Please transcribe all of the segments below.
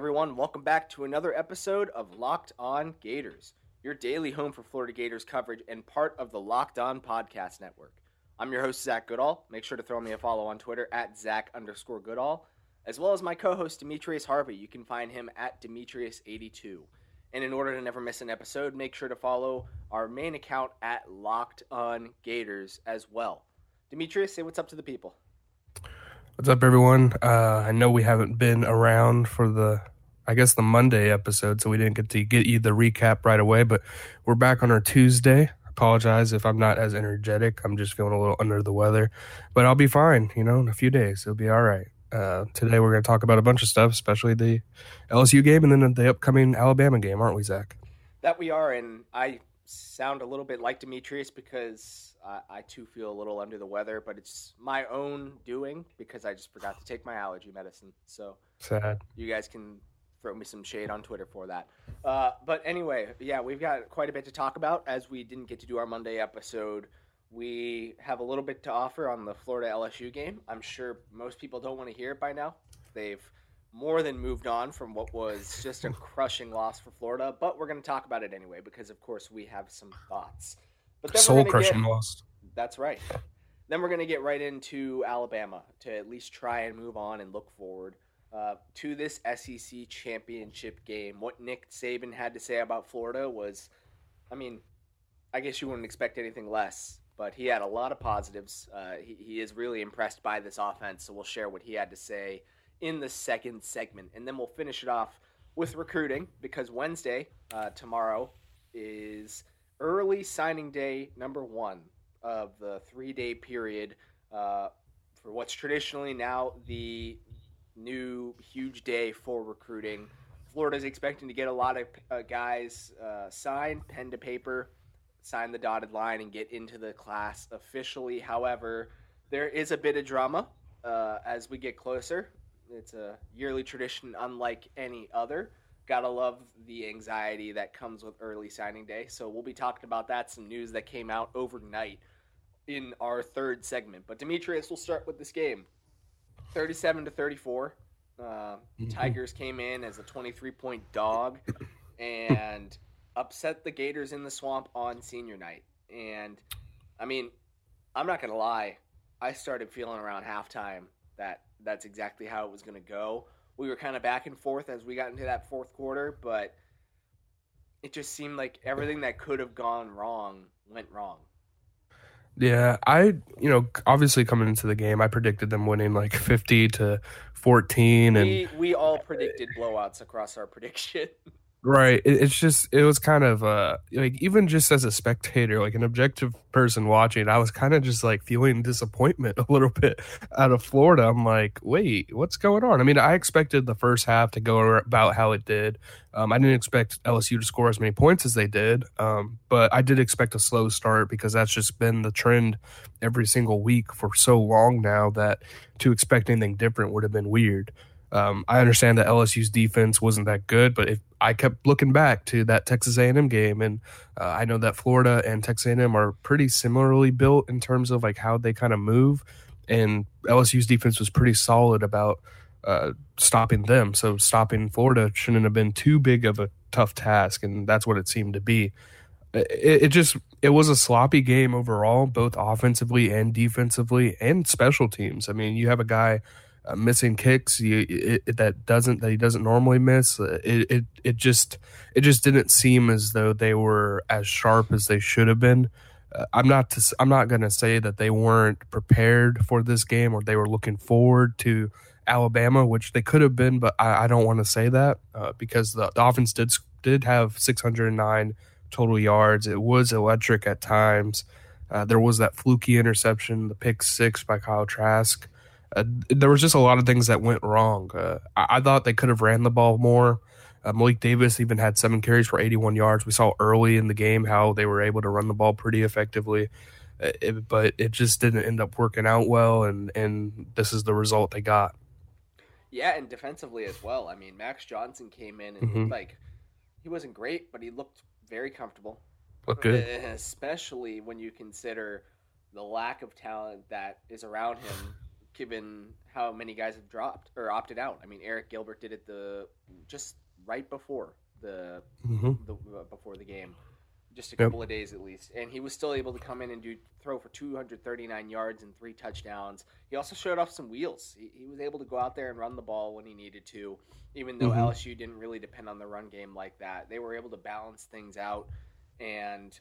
Everyone, welcome back to another episode of Locked On Gators, your daily home for Florida Gators coverage and part of the Locked On Podcast Network. I'm your host, Zach Goodall. Make sure to throw me a follow on Twitter at Zach underscore Goodall, as well as my co host, Demetrius Harvey. You can find him at Demetrius82. And in order to never miss an episode, make sure to follow our main account at Locked On Gators as well. Demetrius, say what's up to the people. What's up, everyone? Uh, I know we haven't been around for the, I guess, the Monday episode, so we didn't get to get you the recap right away, but we're back on our Tuesday. Apologize if I'm not as energetic. I'm just feeling a little under the weather, but I'll be fine, you know, in a few days. It'll be all right. Uh, today, we're going to talk about a bunch of stuff, especially the LSU game and then the upcoming Alabama game, aren't we, Zach? That we are, and I sound a little bit like Demetrius because I, I too feel a little under the weather, but it's my own doing because I just forgot to take my allergy medicine. So sad. You guys can throw me some shade on Twitter for that. Uh, but anyway, yeah, we've got quite a bit to talk about as we didn't get to do our Monday episode. We have a little bit to offer on the Florida LSU game. I'm sure most people don't want to hear it by now. They've more than moved on from what was just a crushing loss for Florida, but we're going to talk about it anyway because, of course, we have some thoughts. But soul crushing loss. That's right. Then we're going to get right into Alabama to at least try and move on and look forward uh, to this SEC championship game. What Nick Saban had to say about Florida was, I mean, I guess you wouldn't expect anything less, but he had a lot of positives. Uh, he, he is really impressed by this offense, so we'll share what he had to say in the second segment. And then we'll finish it off with recruiting because Wednesday, uh, tomorrow, is early signing day number one of the three day period uh, for what's traditionally now the new huge day for recruiting. Florida is expecting to get a lot of uh, guys uh, signed, pen to paper, sign the dotted line, and get into the class officially. However, there is a bit of drama uh, as we get closer. It's a yearly tradition unlike any other. Gotta love the anxiety that comes with early signing day. So we'll be talking about that. Some news that came out overnight in our third segment. But Demetrius, we'll start with this game. 37 to 34. Uh, mm-hmm. Tigers came in as a 23 point dog and upset the Gators in the swamp on senior night. And I mean, I'm not going to lie. I started feeling around halftime that that's exactly how it was going to go we were kind of back and forth as we got into that fourth quarter, but it just seemed like everything that could have gone wrong went wrong. Yeah, I you know obviously coming into the game, I predicted them winning like fifty to fourteen, and we, we all predicted blowouts across our prediction. Right. It, it's just it was kind of uh like even just as a spectator, like an objective person watching, I was kind of just like feeling disappointment a little bit out of Florida. I'm like, wait, what's going on? I mean, I expected the first half to go about how it did. Um, I didn't expect LSU to score as many points as they did, um, but I did expect a slow start because that's just been the trend every single week for so long now that to expect anything different would have been weird. Um, I understand that LSU's defense wasn't that good, but if I kept looking back to that Texas A&M game, and uh, I know that Florida and Texas A&M are pretty similarly built in terms of like how they kind of move, and LSU's defense was pretty solid about uh, stopping them. So stopping Florida shouldn't have been too big of a tough task, and that's what it seemed to be. It, it just it was a sloppy game overall, both offensively and defensively, and special teams. I mean, you have a guy uh, missing kicks you, it, it, that doesn't that he doesn't normally miss. Uh, it, it it just it just didn't seem as though they were as sharp as they should have been. Uh, I'm not to, I'm not going to say that they weren't prepared for this game or they were looking forward to Alabama, which they could have been, but I, I don't want to say that uh, because the, the offense did did have 609 total yards. It was electric at times. Uh, there was that fluky interception, the pick six by Kyle Trask. Uh, there was just a lot of things that went wrong. Uh, I-, I, thought they could have ran the ball more. Uh, Malik Davis even had seven carries for 81 yards. We saw early in the game how they were able to run the ball pretty effectively, uh, it, but it just didn't end up working out well, and and this is the result they got. Yeah, and defensively as well. I mean, Max Johnson came in and mm-hmm. like he wasn't great, but he looked very comfortable. Look good, especially when you consider the lack of talent that is around him, given how many guys have dropped or opted out. I mean, Arik Gilbert did it the just right before the, mm-hmm. the uh, before the game, just a couple of days at least, and he was still able to come in and do throw for 239 yards and three touchdowns. He also showed off some wheels. He, he was able to go out there and run the ball when he needed to, even though mm-hmm. LSU didn't really depend on the run game like that. They were able to balance things out, and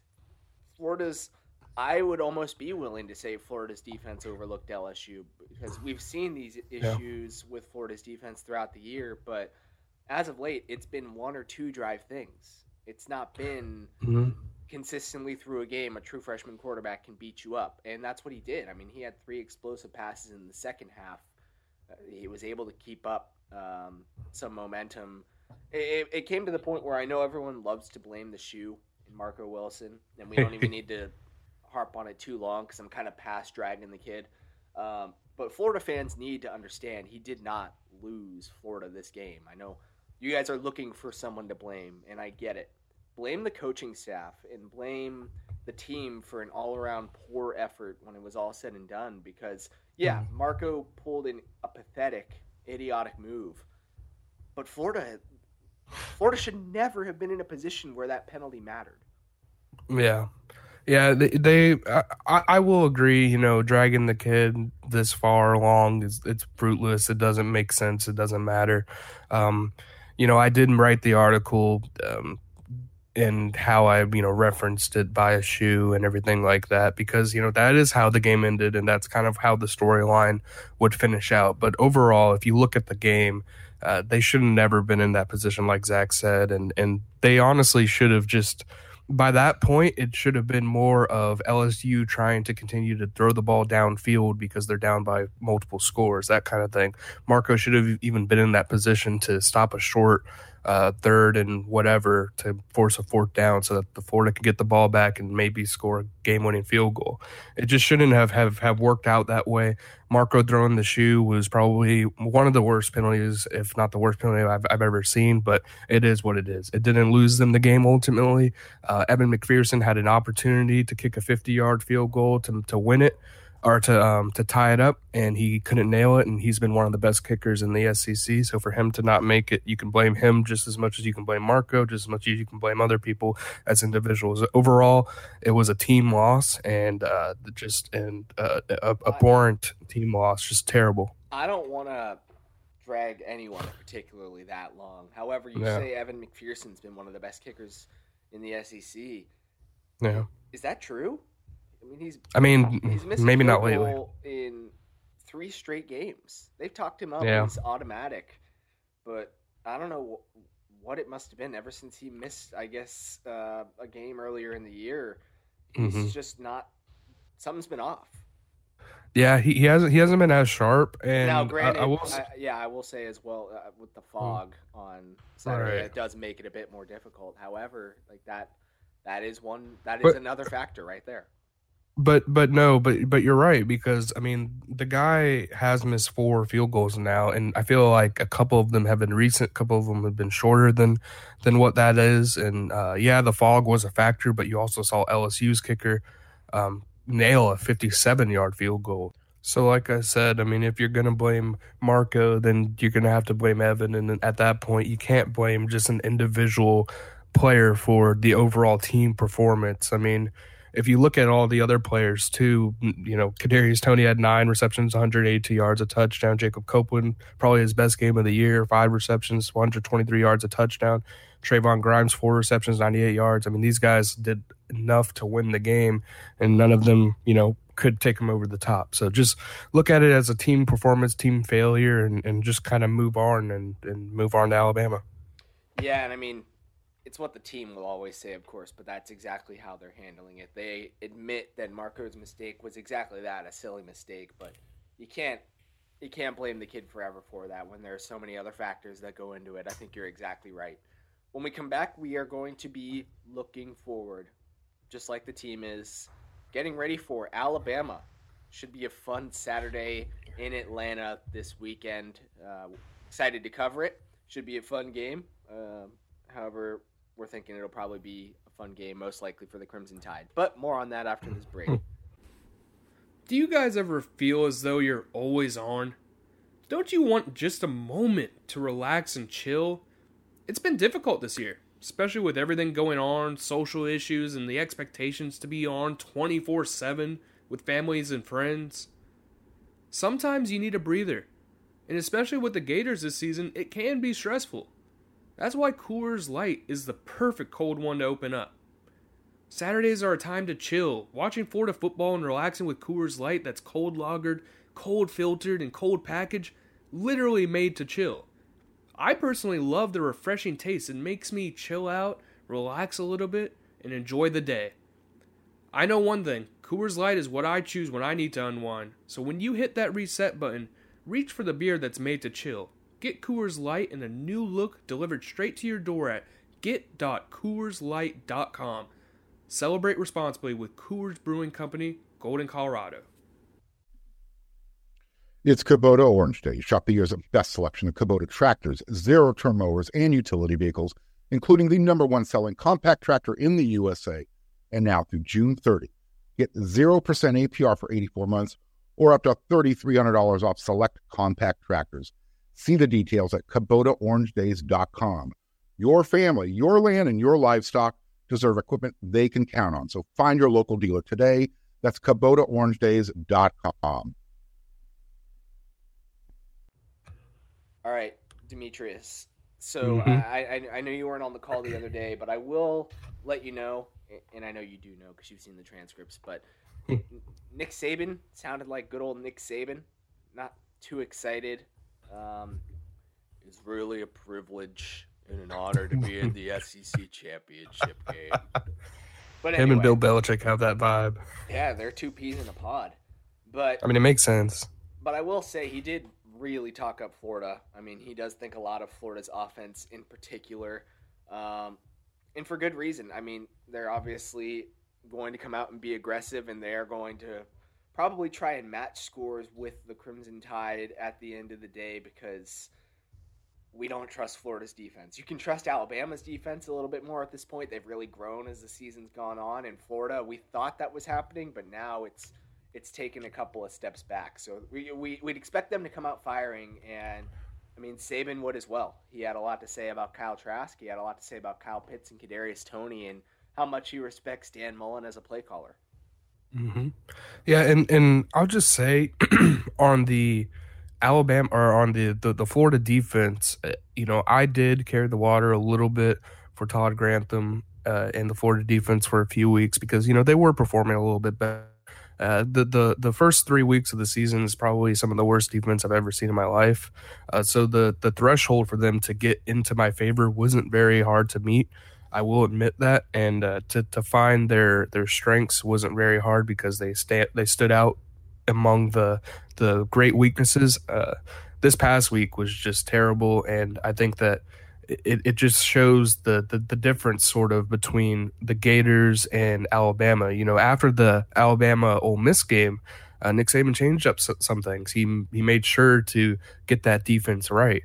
Florida's. I would almost be willing to say Florida's defense overlooked LSU because we've seen these issues yeah. with Florida's defense throughout the year, but as of late, it's been one or two drive things. It's not been mm-hmm. consistently through a game. A true freshman quarterback can beat you up, and that's what he did. I mean, he had three explosive passes in the second half. Uh, he was able to keep up um, some momentum. It, it, came to the point where I know everyone loves to blame the shoe in Marco Wilson, and we don't even need to harp on it too long because I'm kind of past dragging the kid. Um, but Florida fans need to understand he did not lose Florida this game. I know you guys are looking for someone to blame, and I get it. Blame the coaching staff and blame the team for an all around poor effort when it was all said and done because, yeah, mm-hmm. Marco pulled in a pathetic, idiotic move. But Florida Florida should never have been in a position where that penalty mattered. Yeah. Yeah, they, they I, I, will agree. You know, dragging the kid this far along is it's fruitless. It doesn't make sense. It doesn't matter. Um, you know, I didn't write the article um, and how I, you know, referenced it by a shoe and everything like that because, you know, that is how the game ended and that's kind of how the storyline would finish out. But overall, if you look at the game, uh, they should have never been in that position, like Zach said, and and they honestly should have just by that point, it should have been more of LSU trying to continue to throw the ball downfield because they're down by multiple scores, that kind of thing. Marco should have even been in that position to stop a short uh, third and whatever to force a fourth down so that the Florida can get the ball back and maybe score a game winning field goal. It just shouldn't have, have, have worked out that way. Marco throwing the shoe was probably one of the worst penalties, if not the worst penalty I've, I've ever seen, but it is what it is. It didn't lose them the game ultimately. Uh, Evan McPherson had an opportunity to kick a 50 yard field goal to, to win it or to um, to tie it up, and he couldn't nail it. And he's been one of the best kickers in the SEC. So for him to not make it, you can blame him just as much as you can blame Marco, just as much as you can blame other people as individuals. Overall, it was a team loss, and uh, just and uh, a abhorrent team loss, just terrible. I don't want to drag anyone particularly that long. However, you yeah. say Evan McPherson's been one of the best kickers in the SEC. Yeah, is that true? I mean, he's. I mean, he's maybe not lately. In three straight games, they've talked him up. Yeah. He's automatic, but I don't know what it must have been ever since he missed. I guess uh, a game earlier in the year. He's mm-hmm. just not. Something's been off. Yeah, he, he hasn't he hasn't been as sharp. And now, granted, I, I will, I, yeah, I will say as well uh, with the fog mm. on Saturday, right. it does make it a bit more difficult. However, like that, that is one that is but, another factor right there but but no, but but you're right because I mean the guy has missed four field goals now, and I feel like a couple of them have been recent, a couple of them have been shorter than than what that is. And uh, yeah, the fog was a factor, but you also saw LSU's kicker um, nail a 57 yard field goal. So, like I said, I mean, if you're gonna blame Marco, then you're gonna have to blame Evan, and at that point, you can't blame just an individual player for the overall team performance. I mean if you look at all the other players too, you know, Kadarius Toney had nine receptions, 182 yards, a touchdown. Jacob Copeland, probably his best game of the year, five receptions, 123 yards, a touchdown. Trevon Grimes, four receptions, 98 yards. I mean, these guys did enough to win the game, and none of them, you know, could take them over the top. So just look at it as a team performance, team failure, and, and just kind of move on and, and move on to Alabama. Yeah, and I mean, it's what the team will always say, of course, but that's exactly how they're handling it. They admit that Marco's mistake was exactly that, a silly mistake, but you can't you can't blame the kid forever for that when there are so many other factors that go into it. I think you're exactly right. When we come back, we are going to be looking forward, just like the team is, getting ready for Alabama. Should be a fun Saturday in Atlanta this weekend. Uh, excited to cover it. Should be a fun game. Uh, however, we're thinking it'll probably be a fun game, most likely for the Crimson Tide. But more on that after this break. Do you guys ever feel as though you're always on? Don't you want just a moment to relax and chill? It's been difficult this year, especially with everything going on, social issues, and the expectations to be on 24 7 with families and friends. Sometimes you need a breather, and especially with the Gators this season, it can be stressful. That's why Coors Light is the perfect cold one to open up. Saturdays are a time to chill, watching Florida football and relaxing with Coors Light that's cold lagered, cold filtered, and cold packaged, literally made to chill. I personally love the refreshing taste. It makes me chill out, relax a little bit, and enjoy the day. I know one thing Coors Light is what I choose when I need to unwind. So when you hit that reset button, reach for the beer that's made to chill. Get Coors Light in a new look delivered straight to your door at get.coorslight.com. Celebrate responsibly with Coors Brewing Company, Golden, Colorado. It's Kubota Orange Day. Shop the year's best selection of Kubota tractors, zero turn mowers, and utility vehicles, including the number one selling compact tractor in the USA. And now through June 30, get 0% APR for 84 months or up to $3,300 off select compact tractors. See the details at KubotaOrangeDays.com. Your family, your land, and your livestock deserve equipment they can count on. So find your local dealer today. That's KubotaOrangeDays.com. All right, Demetrius. So mm-hmm. I, I, I know you weren't on the call the other day, but I will let you know, and I know you do know because you've seen the transcripts. But Nick Saban sounded like good old Nick Saban. Not too excited um, it's really a privilege and an honor to be in the SEC championship game. But anyway, him and Bill Belichick have that vibe. Yeah, they're two peas in a pod. But I mean, it makes sense. But I will say he did really talk up Florida. I mean, he does think a lot of Florida's offense in particular, um, and for good reason. I mean, they're obviously going to come out and be aggressive, and they are going to probably try and match scores with the Crimson Tide at the end of the day because we don't trust Florida's defense. You can trust Alabama's defense a little bit more at this point. They've really grown as the season's gone on. In Florida, we thought that was happening, but now it's it's taken a couple of steps back. So we, we would expect them to come out firing, and I mean Saban would as well. He had a lot to say about Kyle Trask. He had a lot to say about Kyle Pitts and Kadarius Toney, and how much he respects Dan Mullen as a play caller. Mm-hmm. Yeah, and and I'll just say on the Alabama or on the, the the Florida defense, uh, you know, I did carry the water a little bit for Todd Grantham uh, and the Florida defense for a few weeks because you know they were performing a little bit better. Uh, the the the first three weeks of the season is probably some of the worst defense I've ever seen in my life. Uh, so the the threshold for them to get into my favor wasn't very hard to meet. I will admit that, and uh, to to find their their strengths wasn't very hard because they sta- they stood out among the the great weaknesses. Uh, this past week was just terrible, and I think that it, it just shows the, the the difference sort of between the Gators and Alabama. You know, after the Alabama Ole Miss game, uh, Nick Saban changed up some things. He he made sure to get that defense right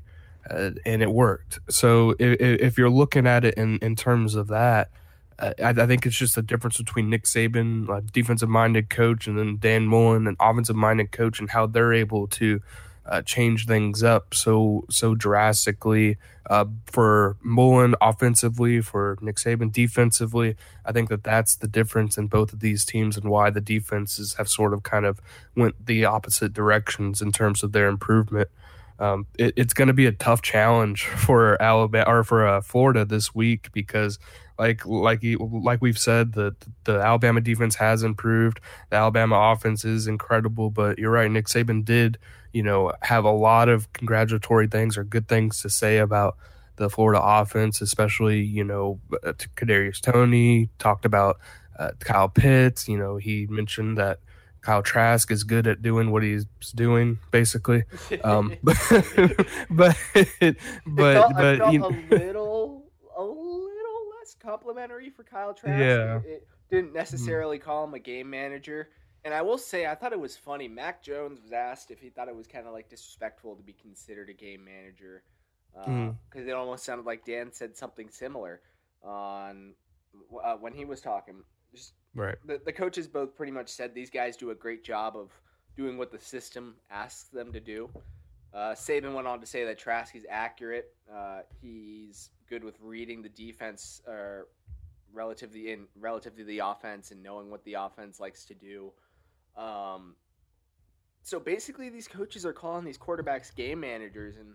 uh, and it worked. So if, if, you're looking at it in, in terms of that, uh, I, I, think it's just the difference between Nick Saban, a defensive minded coach, and then Dan Mullen, an offensive minded coach, and how they're able to uh, change things up so so drastically. Uh, for Mullen offensively, for Nick Saban defensively, I think that that's the difference in both of these teams and why the defenses have sort of kind of went the opposite directions in terms of their improvement um, it, it's going to be a tough challenge for Alabama or for uh, Florida this week because, like like like we've said, the the Alabama defense has improved. The Alabama offense is incredible, but you're right. Nick Saban did you know have a lot of congratulatory things or good things to say about the Florida offense, especially you know uh, Kadarius Toney talked about uh, Kyle Pitts. You know he mentioned that Kyle Trask is good at doing what he's doing, basically. Um, but but but, felt, but a little a little less complimentary for Kyle Trask. Yeah. It, it didn't necessarily call him a game manager. And I will say, I thought it was funny. Mac Jones was asked if he thought it was kind of like disrespectful to be considered a game manager, because Mm. it almost sounded like Dan said something similar on uh, when he was talking. Just right. the, the coaches both pretty much said these guys do a great job of doing what the system asks them to do. Uh, Saban went on to say that Trask is accurate. Uh, he's good with reading the defense uh, relatively in relative to the offense and knowing what the offense likes to do. Um, so basically, these coaches are calling these quarterbacks game managers, and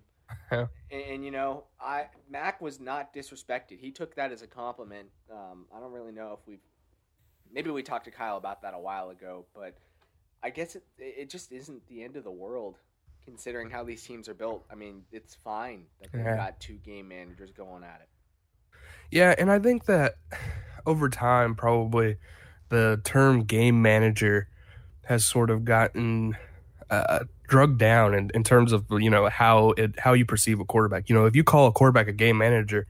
and, and, you know, I Mac was not disrespected. He took that as a compliment. Um, I don't really know if we've maybe we talked to Kyle about that a while ago, but I guess it it just isn't the end of the world considering how these teams are built. I mean, it's fine that they've Yeah. got two game managers going at it. Yeah, and I think that over time, probably the term game manager has sort of gotten uh, drugged down in, in terms of you know how it how you perceive a quarterback. You know, if you call a quarterback a game manager,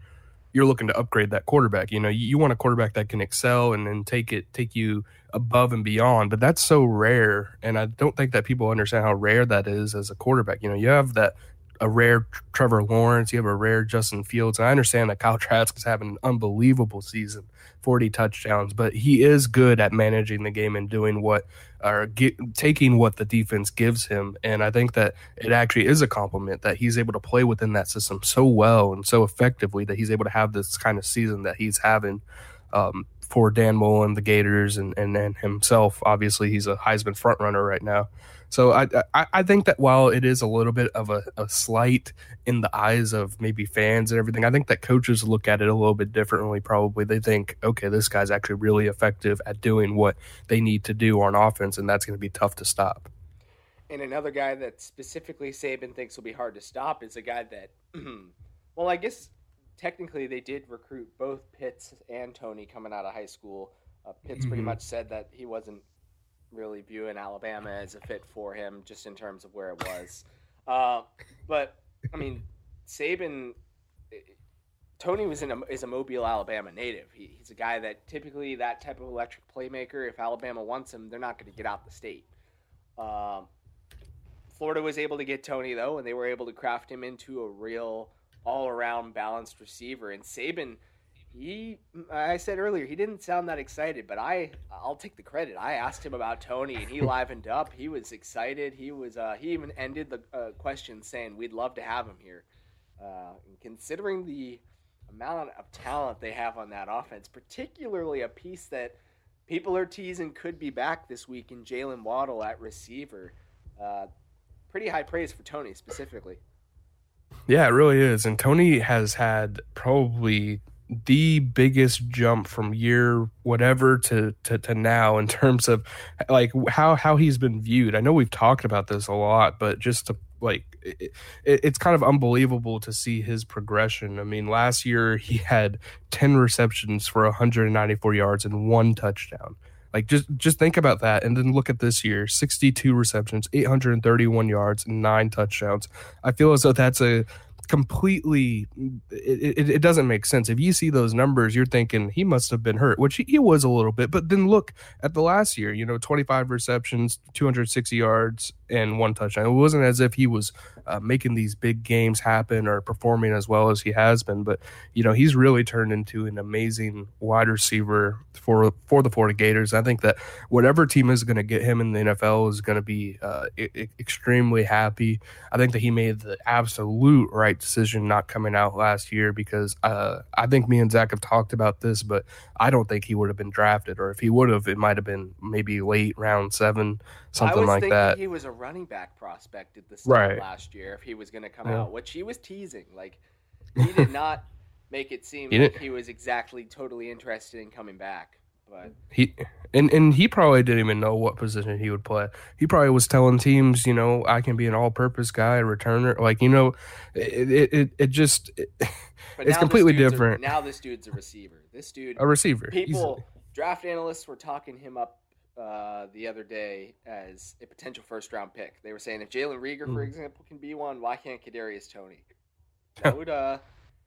you're looking to upgrade that quarterback. You know, you, you want a quarterback that can excel and then take it take you above and beyond. But that's so rare, and I don't think that people understand how rare that is as a quarterback. You know, you have that a rare Trevor Lawrence, you have a rare Justin Fields. And I understand that Kyle Trask is having an unbelievable season, 40 touchdowns, but he is good at managing the game and doing what or get, taking what the defense gives him. And I think that it actually is a compliment that he's able to play within that system so well and so effectively that he's able to have this kind of season that he's having. Um, for Dan Mullen, the Gators, and, and and himself, obviously he's a Heisman front runner right now. So I, I I think that while it is a little bit of a, a slight in the eyes of maybe fans and everything, I think that coaches look at it a little bit differently. Probably they think, okay, this guy's actually really effective at doing what they need to do on offense, and that's going to be tough to stop. And another guy that specifically Saban thinks will be hard to stop is a guy that, well, I guess technically they did recruit both Pitts and Toney coming out of high school. Uh, Pitts pretty Mhm. much said that he wasn't really viewing Alabama as a fit for him, just in terms of where it was. Uh, but I mean, Saban. Toney was in a, is a Mobile, Alabama native. He, he's a guy that typically that type of electric playmaker. If Alabama wants him, they're not going to get out the state. Um, Florida was able to get Toney though, and they were able to craft him into a real all-around balanced receiver. And Saban, he, I said earlier, he didn't sound that excited, but I, I'll take the credit. I asked him about Toney, and he livened up. He was excited. He was, uh, he even ended the uh, question saying, "We'd love to have him here." Uh, considering the amount of talent they have on that offense, particularly a piece that people are teasing could be back this week in Jaylen Waddle at receiver. Uh, pretty high praise for Toney specifically. Yeah, it really is. And Toney has had probably the biggest jump from year whatever to, to, to now in terms of like how, how he's been viewed. I know we've talked about this a lot, but just to like it, it, it's kind of unbelievable to see his progression. I mean, last year he had 10 receptions for 194 yards and one touchdown. Like just just think about that, and then look at this year: sixty-two receptions, eight hundred and thirty-one yards, and nine touchdowns. I feel as though that's a completely it, it, it, doesn't make sense. If you see those numbers you're thinking he must have been hurt which he, he, was a little bit but then look at the last year you know 25 receptions 260 yards and one touchdown. It wasn't as if he was uh, making these big games happen or performing as well as he has been but you know he's really turned into an amazing wide receiver for for the Florida Gators I think that whatever team is going to get him in the NFL is going to be uh, I- extremely happy I think that he made the absolute right decision not coming out last year because uh, I think me and Zach have talked about this, but I don't think he would have been drafted, or if he would have, it might have been maybe late round seven, something like that. He was a running back prospect at the start Right. last year if he was going to come Yeah. out, which he was teasing. Like he did not make it seem He like he was exactly totally interested in coming back. But he and and he probably didn't even know what position he would play. He probably was telling teams, you know, I can be an all-purpose guy, a returner. Like you know, it it it just it, it's completely different. A, now this dude's a receiver. This dude, a receiver. People, draft analysts were talking him up uh, the other day as a potential first-round pick. They were saying if Jalen Reagor, mm. for example, can be one, why can't Kadarius Toney? That would uh,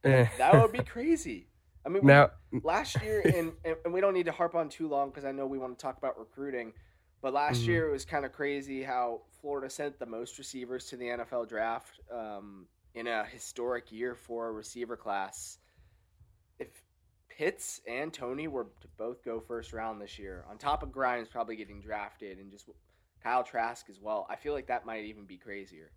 eh. that would be crazy. I mean, now last year, and, and we don't need to harp on too long because I know we want to talk about recruiting. But last mm-hmm. year it was kind of crazy how Florida sent the most receivers to the NFL draft um, in a historic year for a receiver class. Pitts and Toney were to both go first round this year, on top of Grimes probably getting drafted and just Kyle Trask as well, I feel like that might even be crazier.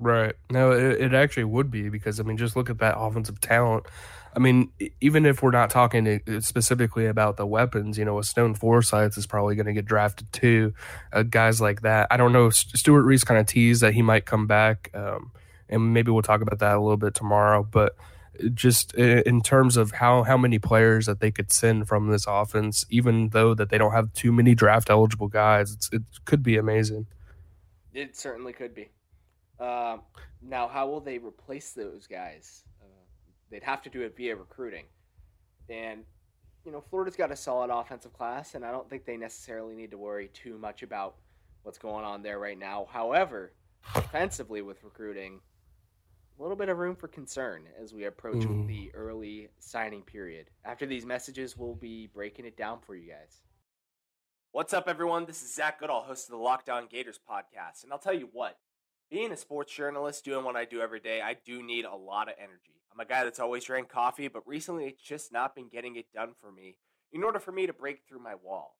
Right. No, it, it, actually would be because I mean, just look at that offensive talent. I mean, even if we're not talking specifically about the weapons, you know, a Stone Forsythe is probably going to get drafted too. Uh, guys like that. I don't know. Stewart Reese kind of teased that he might come back, um, and maybe we'll talk about that a little bit tomorrow. But just in terms of how how many players that they could send from this offense, even though that they don't have too many draft eligible guys, it could be amazing. It certainly could be. Um, now, how will they replace those guys? Uh, they'd have to do it via recruiting. And, you know, Florida's got a solid offensive class, and I don't think they necessarily need to worry too much about what's going on there right now. However, defensively with recruiting, a little bit of room for concern as we approach mm. the early signing period. After these messages, we'll be breaking it down for you guys. What's up, everyone? This is Zach Goodall, host of the Locked On Gators podcast. And I'll tell you what, being a sports journalist, doing what I do every day, I do need a lot of energy. I'm a guy that's always drank coffee, but recently it's just not been getting it done for me in order for me to break through my wall.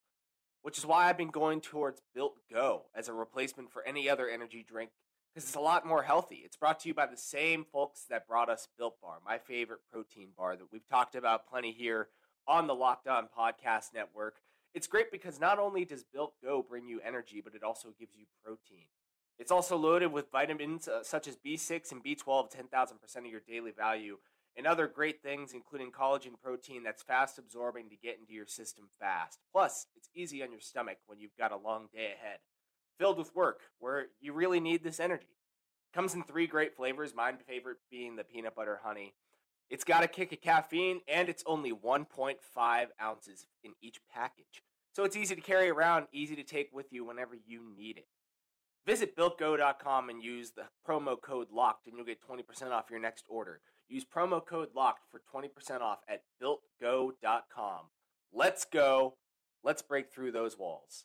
Which is why I've been going towards Built Go as a replacement for any other energy drink because it's a lot more healthy. It's brought to you by the same folks that brought us Built Bar, my favorite protein bar that we've talked about plenty here on the Locked On Podcast Network. It's great because not only does Built Go bring you energy, but it also gives you protein. It's also loaded with vitamins uh, such as B6 and B12, 10,000% of your daily value, and other great things, including collagen protein that's fast absorbing to get into your system fast. Plus, it's easy on your stomach when you've got a long day ahead, filled with work where you really need this energy. Comes in three great flavors, my favorite being the peanut butter honey. It's got a kick of caffeine, and it's only 1.5 ounces in each package. So it's easy to carry around, easy to take with you whenever you need it. Visit BuiltGo.com and use the promo code LOCKED and you'll get 20% off your next order. Use promo code LOCKED for 20% off at BuiltGo.com. Let's go. Let's break through those walls.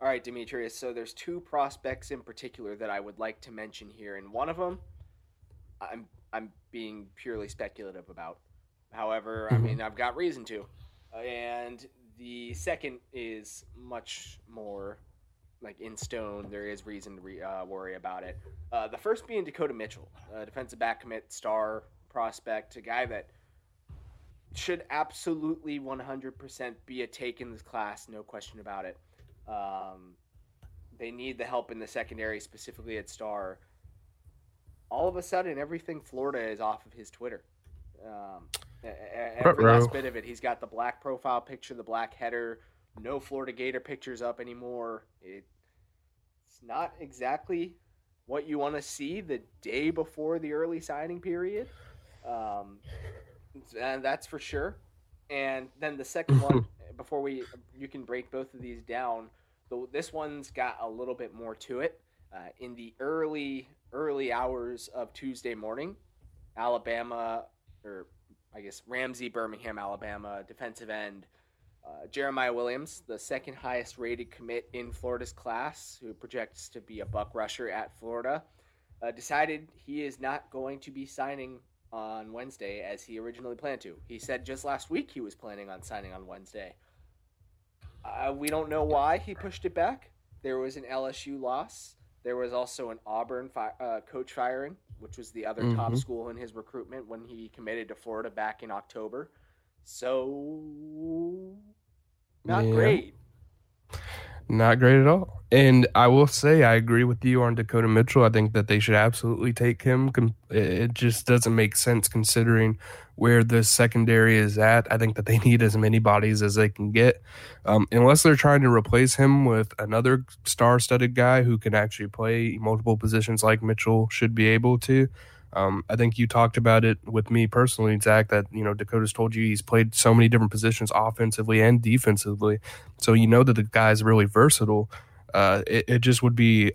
All right, Demetrius. So there's two prospects in particular that I would like to mention here, and one of them, I'm I'm being purely speculative about. However, I mm-hmm. mean I've got reason to and the second is much more like in stone. There is reason to re, uh, worry about it. Uh, the first being Dakota Mitchell, a defensive back commit, star prospect, a guy that should absolutely 100% be a take in this class, no question about it. Um, they need the help in the secondary, specifically at star. All of a sudden, everything Florida is off of his Twitter. Um, Every last bit of it. He's got the black profile picture, the black header. No Florida Gator pictures up anymore. It, it's not exactly what you want to see the day before the early signing period. Um, and that's for sure. And then the second one, before we you can break both of these down. The, this one's got a little bit more to it. Uh, in the early early hours of Tuesday morning, Alabama or I guess Ramsay, Birmingham, Alabama, defensive end. Uh, Jeremiah Williams, the second highest rated commit in Florida's class, who projects to be a buck rusher at Florida, uh, decided he is not going to be signing on Wednesday as he originally planned to. He said just last week he was planning on signing on Wednesday. Uh, we don't know why he pushed it back. There was an LSU loss. There was also an Auburn fi- uh, coach firing, which was the other top Mhm. school in his recruitment when he committed to Florida back in October. So, not Yeah. great. Not great at all. And I will say, I agree with you on Dakota Mitchell. I think that they should absolutely take him. It just doesn't make sense considering where the secondary is at. I think that they need as many bodies as they can get, um, unless they're trying to replace him with another star-studded guy who can actually play multiple positions like Mitchell should be able to. Um, I think you talked about it with me personally, Zach. That you know Dakota's told you he's played so many different positions, offensively and defensively. So you know that the guy's really versatile. Uh, it, it just would be,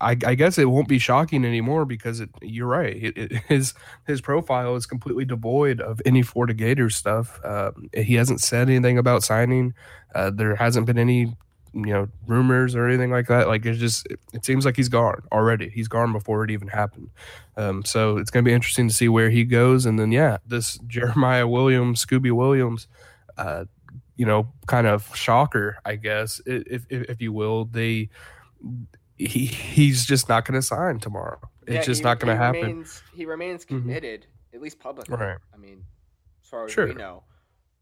I, I guess it won't be shocking anymore because it, you're right. It, his his profile is completely devoid of any Florida Gators stuff. Uh, he hasn't said anything about signing. Uh, there hasn't been any you know rumors or anything like that. Like it's just it, it seems like he's gone already. He's gone before it even happened. Um, so it's going to be interesting to see where he goes. And then yeah, this Jeremiah Williams, Scooby Williams. Uh, you know, kind of shocker, I guess, if if, if you will. They he he's just not going to sign tomorrow. It's Yeah, just he- not going to happen. Remains, he remains Mhm. committed, at least publicly. Right. I mean, as far as Sure. we know.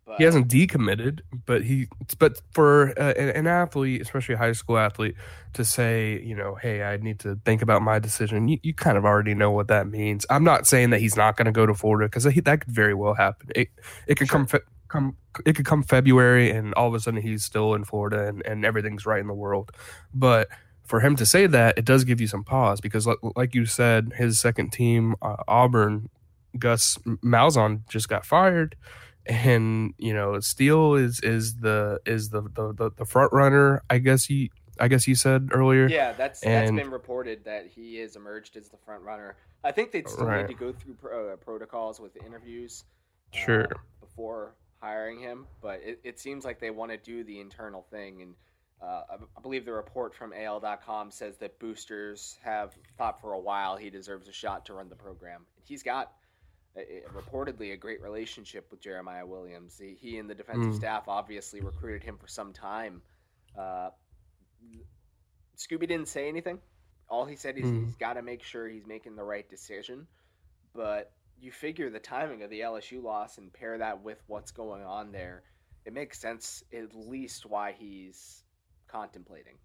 But He hasn't decommitted, but he but for uh, an, athlete, especially a high school athlete, to say, you know, hey, I need to think about my decision. You, you kind of already know what that means. I'm not saying that he's not going to go to Florida because that could very well happen. It it could come fe- come it could come February and all of a sudden he's still in Florida and, and everything's right in the world. But for him to say that, it does give you some pause because, like, like you said, his second team, uh, Auburn, Gus Malzahn just got fired and you know Steele is is the is the the, the, the front runner. I guess he I guess you said earlier. Yeah, that's that's And- been reported that he is emerged as the front runner. I think they'd still Right. need to go through pro, uh, protocols with interviews. uh, Sure. before hiring him, but it, it seems like they want to do the internal thing. And uh, I, I believe the report from AL.com says that boosters have thought for a while he deserves a shot to run the program. and He's got reportedly a great relationship with Jeremiah Williams. He, he and the defensive Mm. staff obviously recruited him for some time. Uh, Scooby didn't say anything. All he said is Mm. he's got to make sure he's making the right decision. But you figure the timing of the LSU loss and pair that with what's going on there, it makes sense at least why he's contemplating.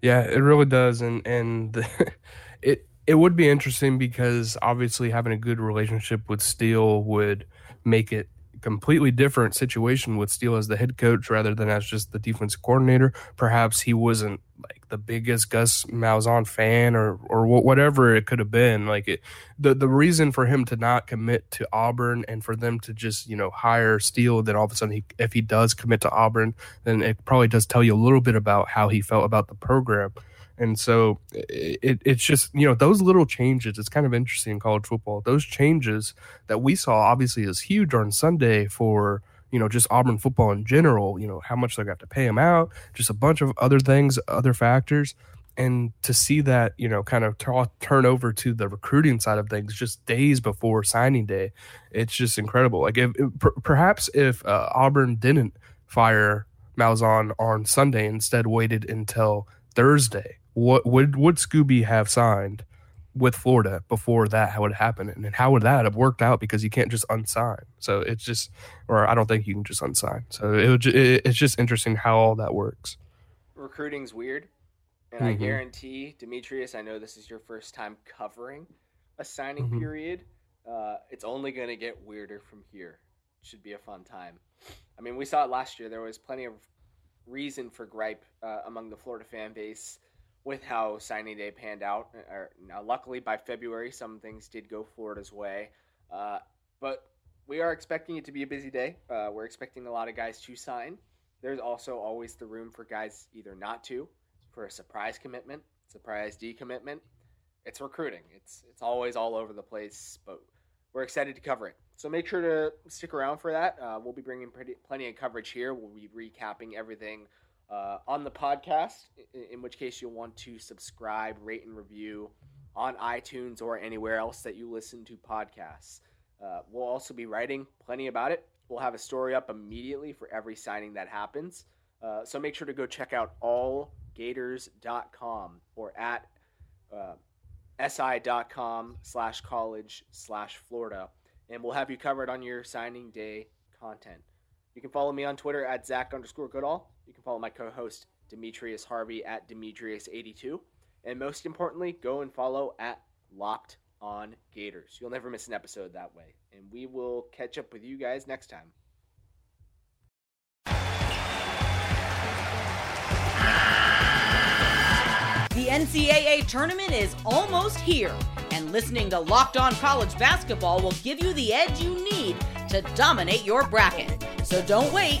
Yeah, it really does, and and it it would be interesting because obviously having a good relationship with Steele would make it completely different situation with Steele as the head coach rather than as just the defense coordinator. Perhaps he wasn't like the biggest Gus Malzahn fan or or whatever it could have been. Like it, the the reason for him to not commit to Auburn and for them to just you know hire Steele, then all of a sudden he if he does commit to Auburn, then it probably does tell you a little bit about how he felt about the program. And so it, it's just, you know, those little changes, it's kind of interesting in college football. Those changes that we saw obviously is huge on Sunday for, you know, just Auburn football in general, you know, how much they got to pay him out, just a bunch of other things, other factors. And to see that, you know, kind of t- turn over to the recruiting side of things just days before signing day, it's just incredible. Like, if, per- perhaps if uh, Auburn didn't fire Malzahn on Sunday, instead waited until Thursday, what would would Scooby have signed with Florida before that would happen, and how would that have worked out? Because you can't just unsign. So it's just, or I don't think you can just unsign. So it, would it it's just interesting how all that works. Recruiting's weird, and I Mhm. guarantee, Demetrius, I know this is your first time covering a signing Mhm. period. Uh, it's only going to get weirder from here. Should be a fun time. I mean, we saw it last year. There was plenty of reason for gripe uh, among the Florida fan base with how signing day panned out. Or, now, luckily, by February, some things did go Florida's way. Uh, but we are expecting it to be a busy day. Uh, we're expecting a lot of guys to sign. There's also always the room for guys either not to, for a surprise commitment, surprise decommitment. It's recruiting. It's it's always all over the place, but we're excited to cover it. So make sure to stick around for that. Uh, we'll be bringing pretty, plenty of coverage here. We'll be recapping everything uh, on the podcast, in, which case you'll want to subscribe, rate, and review on iTunes or anywhere else that you listen to podcasts. Uh, we'll also be writing plenty about it. We'll have a story up immediately for every signing that happens. Uh, so make sure to go check out allgators.com or at uh, si.com slash college slash Florida. And we'll have you covered on your signing day content. You can follow me on Twitter at Zach underscore Goodall. You can follow my co host Demetrius Harvey at Demetrius82. And most importantly, go and follow at Locked on Gators. You'll never miss an episode that way. And we will catch up with you guys next time. The NCAA tournament is almost here, and listening to Locked On College Basketball will give you the edge you need to dominate your bracket. So don't wait.